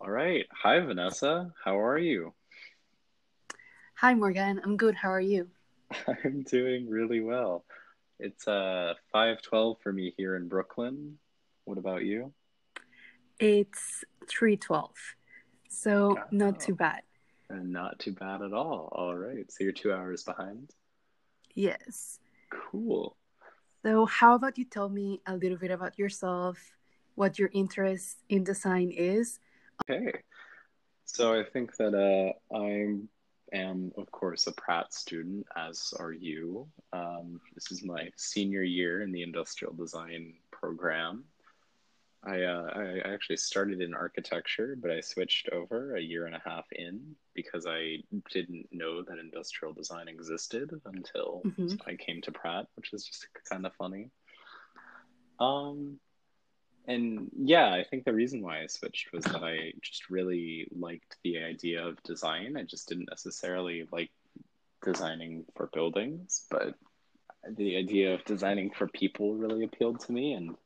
All right. Hi, Vanessa. How are you? Hi, Morgan. I'm good. How are you? I'm doing really well. It's uh 5:12 for me here in Brooklyn. What about you? It's 3:12. So, not Oh, too bad. and not too bad at all. All right. So you're two hours behind. Yes. Cool. So, how about you tell me a little bit about yourself, what your interest in design is? Okay. So I think that uh, I am, of course, a Pratt student, as are you. Um, this is my senior year in the industrial design program. I, uh, I actually started in architecture, but I switched over a year and a half in because I didn't know that industrial design existed until hmm I came to Pratt, which is just kind of funny. Um, and yeah, I think the reason why I switched was that I just really liked the idea of design. I just didn't necessarily like designing for buildings, but the idea of designing for people really appealed to me. And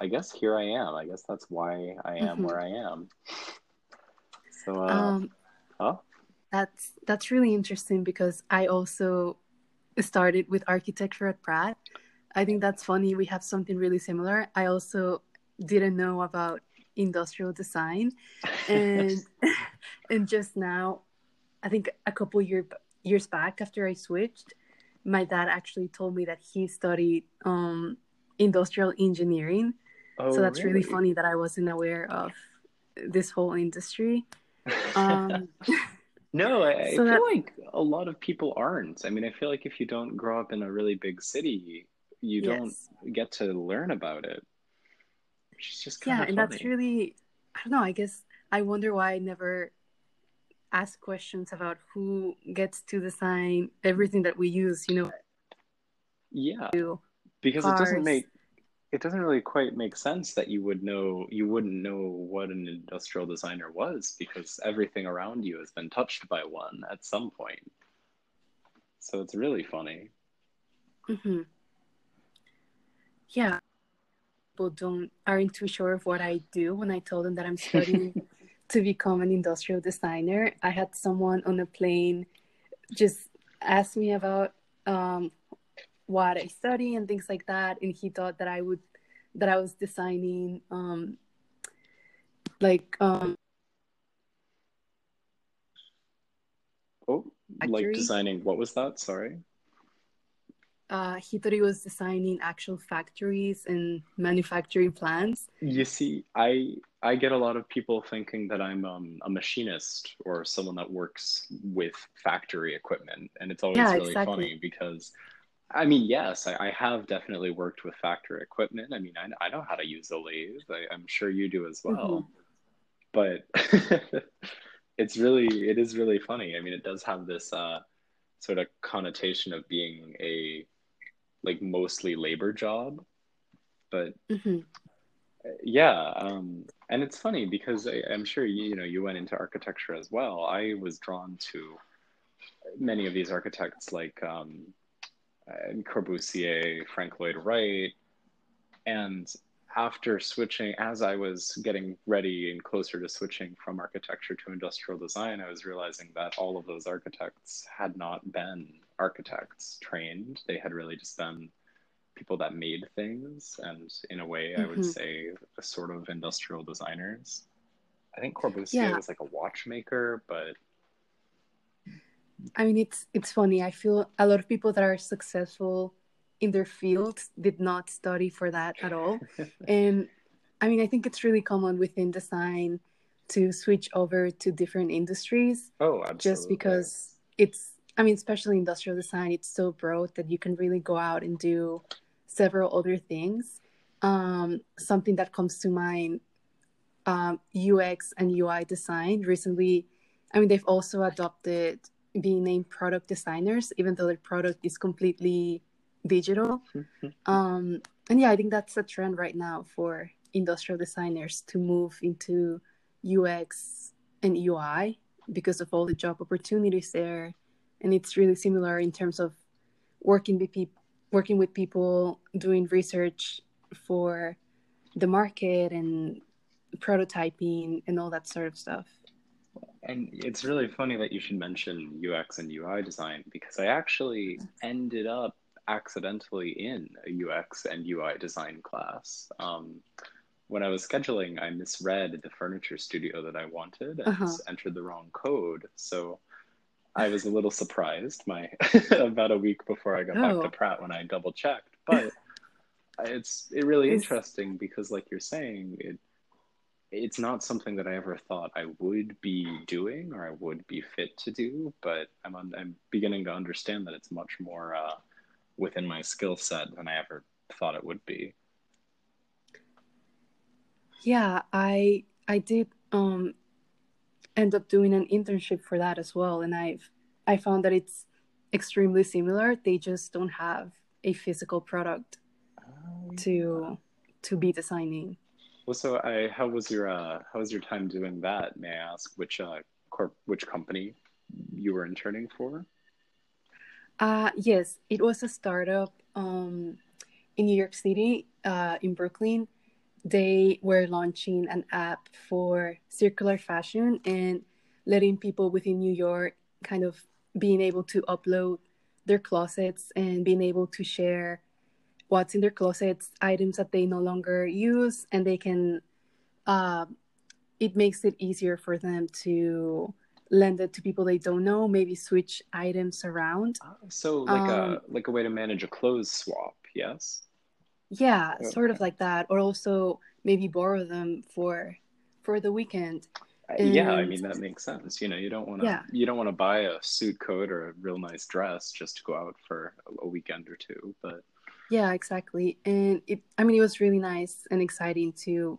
I guess here I am. I guess that's why I am hmm where I am. So, uh, Um, huh? that's that's really interesting because I also started with architecture at Pratt. I think that's funny. We have something really similar. I also didn't know about industrial design, and and just now I think a couple year, years back after I switched, my dad actually told me that he studied um, industrial engineering. Oh, So that's really really? funny that I wasn't aware of this whole industry. Um, No, I, I so feel that, like a lot of people aren't. I mean, I feel like if you don't grow up in a really big city, you don't yes. get to learn about it, is just kind Yeah. And that's really, I don't know, I guess I wonder why I never ask questions about who gets to design everything that we use, you know, Yeah, because it doesn't make it doesn't really quite make sense that you would know you wouldn't know what an industrial designer was because everything around you has been touched by one at some point. So it's really funny. hmm Yeah. People don't aren't too sure of what I do when I told them that I'm studying to become an industrial designer. I had someone on a plane just ask me about um, what I study and things like that, and he thought that I would that I was designing um, like um, Oh, like factory. designing, what was that? Sorry. Uh, he thought he was designing actual factories and manufacturing plants. You see, I I get a lot of people thinking that I'm um, a machinist or someone that works with factory equipment, and it's always Yeah, really exactly. funny because I mean, yes, I, I have definitely worked with factory equipment. I mean, I, I know how to use a lathe. I, I'm sure you do as well. But it's really, it is really funny. I mean, it does have this uh, sort of connotation of being a like mostly labor job. But hmm yeah, um, and it's funny because I, I'm sure you, you know you went into architecture as well. I was drawn to many of these architects like um, uh, Corbusier, Frank Lloyd Wright, And after switching, as I was getting ready and closer to switching from architecture to industrial design, I was realizing that all of those architects had not been architects trained. They had really just been people that made things. And in a way, I would hmm say a sort of industrial designers. I think Corbusier Yeah, was like a watchmaker, but I mean, it's it's funny. I feel a lot of people that are successful in their fields did not study for that at all. And I mean, I think it's really common within design to switch over to different industries oh, absolutely. just because it's, I mean, especially industrial design, it's so broad that you can really go out and do several other things. Um, something that comes to mind um, UX and UI design. Recently, I mean, they've also adopted being named product designers, even though their product is completely digital. Um, and yeah, I think that's a trend right now for industrial designers to move into UX and UI because of all the job opportunities there. And it's really similar in terms of working with people, working with people, doing research for the market and prototyping and all that sort of stuff. And it's really funny that you should mention UX and UI design because I actually ended up accidentally in a UX and UI design class. Um, when I was scheduling, I misread the furniture studio that I wanted and Uh-huh. entered the wrong code. So I was a little surprised my about a week before I got back Oh. to Pratt when I double checked. But it's it really It's- interesting because like you're saying, it it's not something that I ever thought I would be doing or I would be fit to do, but I'm on, I'm beginning to understand that it's much more uh, within my skill set than I ever thought it would be. Yeah, I I did um end up doing an internship for that as well, and I've I found that it's extremely similar. They just don't have a physical product to to be designing. Well, so I, how was your uh, how was your time doing that? May I ask which uh, corp which company you were interning for? Uh yes, it was a startup um in New York City, uh in Brooklyn. They were launching an app for circular fashion and letting people within New York kind of being able to upload their closets and being able to share what's in their closets, items that they no longer use, and they can. Uh, it makes it easier for them to lend it to people they don't know, maybe switch items around. So like a Um, like a way to manage a clothes swap, yes? Yeah, sort of like that, or also maybe borrow them for for the weekend. Uh, Yeah, I mean that makes sense. You know, you don't want to Yeah. you don't want to buy a suit coat or a real nice dress just to go out for a, a weekend or two, but Yeah, exactly. And it, I mean, it was really nice and exciting to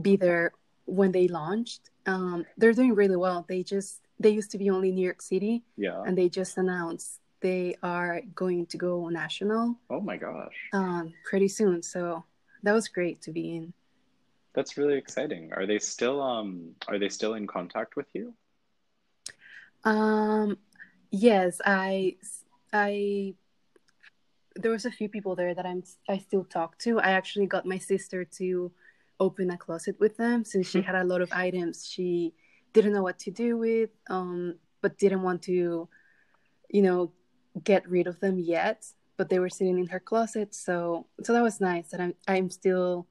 be there when they launched. Um, they're doing really well. They just, they used to be only New York City yeah. and they just announced they are going to go national Oh my gosh. um, pretty soon. So that was great to be in. That's really exciting. Are they still um are they still in contact with you? Um, yes, I, I, there was a few people there that I'm, I still talk to. I actually got my sister to open a closet with them since she had a lot of items she didn't know what to do with, um, but didn't want to, you know, get rid of them yet. But they were sitting in her closet, so so that was nice. That I'm I'm still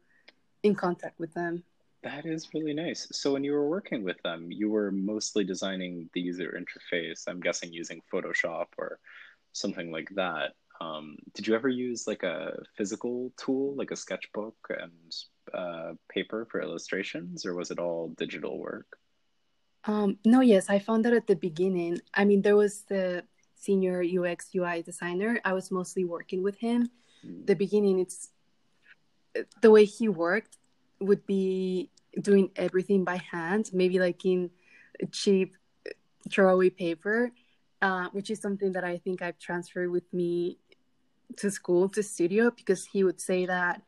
in contact with them. That is really nice. So when you were working with them, you were mostly designing the user interface, I'm guessing using Photoshop or something like that. Um, did you ever use like a physical tool, like a sketchbook and uh, paper for illustrations, or was it all digital work? Um, no, yes, I found that at the beginning. I mean, there was the senior UX UI designer. I was mostly working with him. Mm. The beginning, it's the way he worked would be doing everything by hand, maybe like in cheap throwaway paper, uh, which is something that I think I've transferred with me to school, to studio, because he would say that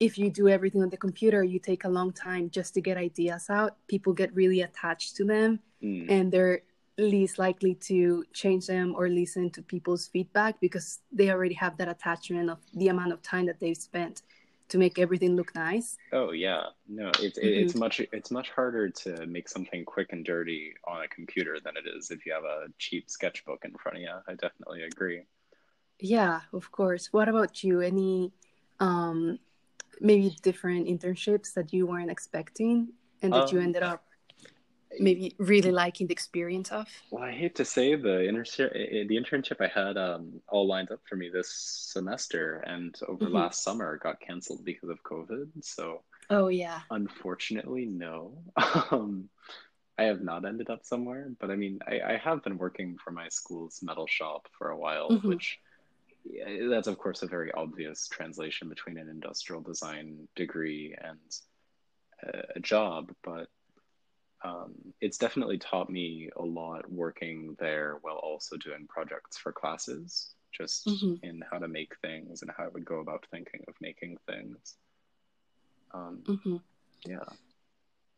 if you do everything on the computer, you take a long time just to get ideas out. People get really attached to them Mm. and they're least likely to change them or listen to people's feedback because they already have that attachment of the amount of time that they've spent to make everything look nice. Oh yeah, no, it's it's much it's much harder to make something quick and dirty on a computer than it is if you have a cheap sketchbook in front of you. I definitely agree. Yeah, of course. What about you? Any um maybe different internships that you weren't expecting and that you Um, ended up maybe really liking the experience of? Well, I hate to say the internship the internship I had um, all lined up for me this semester and over Mhm. last summer got canceled because of COVID. So Oh yeah. unfortunately, no. Um, I have not ended up somewhere, but I mean, I, I have been working for my school's metal shop for a while, Mhm. which yeah, that's of course a very obvious translation between an industrial design degree and a, a job, but um, it's definitely taught me a lot working there while also doing projects for classes, just Mhm. in how to make things and how I would go about thinking of making things. Um, hmm yeah.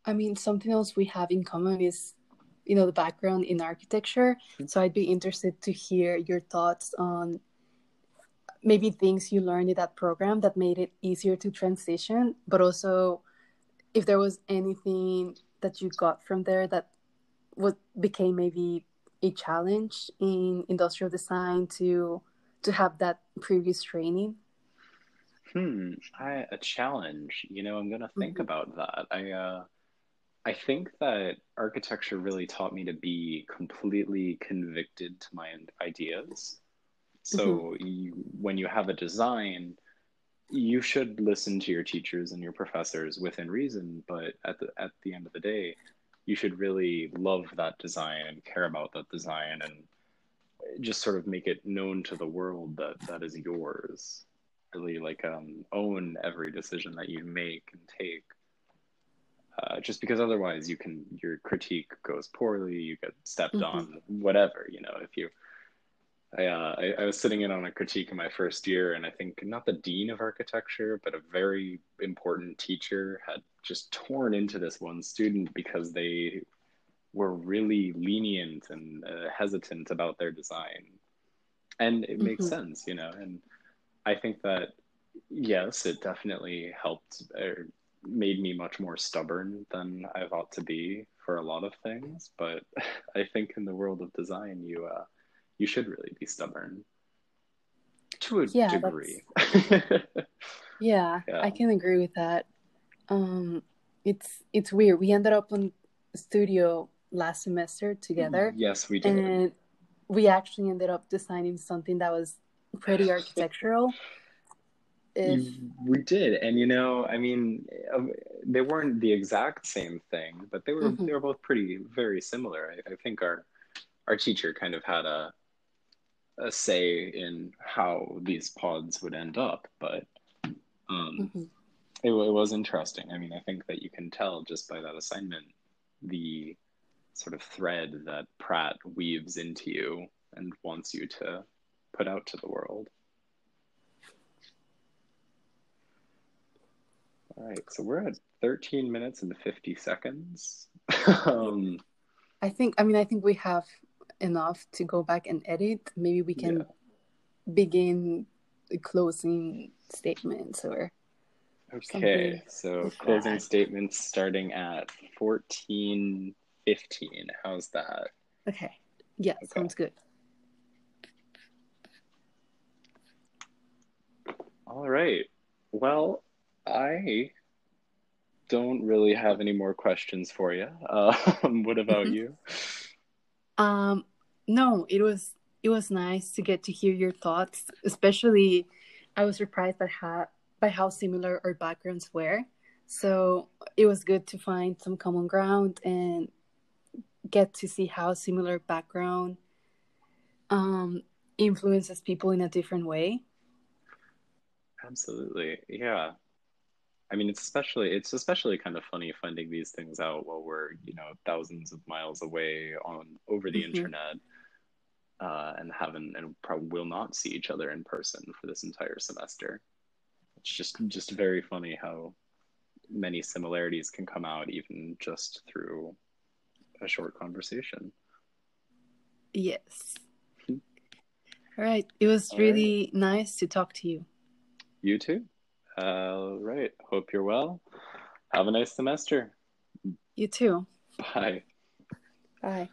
I mean, something else we have in common is, you know, the background in architecture. So I'd be interested to hear your thoughts on maybe things you learned in that program that made it easier to transition, but also if there was anything that you got from there that what became maybe a challenge in industrial design to to have that previous training hmm I, a challenge you know i'm gonna think mm-hmm. about that i uh i think that architecture really taught me to be completely convicted to my ideas so mm-hmm. you, when you have a design you should listen to your teachers and your professors within reason but at the at the end of the day you should really love that design and care about that design and just sort of make it known to the world that that is yours really like um, own every decision that you make and take uh, just because otherwise you can your critique goes poorly you get stepped mm-hmm. on whatever you know if you I, uh, I, I was sitting in on a critique in my first year, and I think not the dean of architecture, but a very important teacher had just torn into this one student because they were really lenient and uh, hesitant about their design, and it mm-hmm. makes sense, you know. And I think that yes, it definitely helped or made me much more stubborn than I've ought to be for a lot of things. But I think in the world of design, you uh, you should really be stubborn to a yeah, degree. yeah, yeah, I can agree with that. Um, it's it's weird. We ended up on studio last semester together. Yes, we did. And we actually ended up designing something that was pretty architectural. If... We did, and you know, I mean, um, they weren't the exact same thing, but they were mm-hmm. they were both pretty very similar. I, I think our our teacher kind of had a a say in how these pods would end up, but um, mm-hmm. it, it was interesting. I mean, I think that you can tell just by that assignment the sort of thread that Pratt weaves into you and wants you to put out to the world. All right, so we're at 13 minutes and 50 seconds. um, I think, I mean, I think we have enough to go back and edit, maybe we can yeah. begin closing statements or. Okay, so closing that. statements starting at fourteen fifteen. How's that? Okay. Yeah, okay. sounds good. All right. Well, I don't really have any more questions for you. Um, what about mm-hmm. you? Um, no, it was it was nice to get to hear your thoughts. Especially, I was surprised by how by how similar our backgrounds were. So it was good to find some common ground and get to see how similar background um, influences people in a different way. Absolutely, yeah. I mean, it's especially it's especially kind of funny finding these things out while we're you know thousands of miles away on over the mm-hmm. internet, uh, and haven't and probably will not see each other in person for this entire semester. It's just just very funny how many similarities can come out even just through a short conversation. Yes. Hmm. All right. It was All really right. nice to talk to you. You too. All right. Hope you're well. Have a nice semester. You too. Bye. Bye.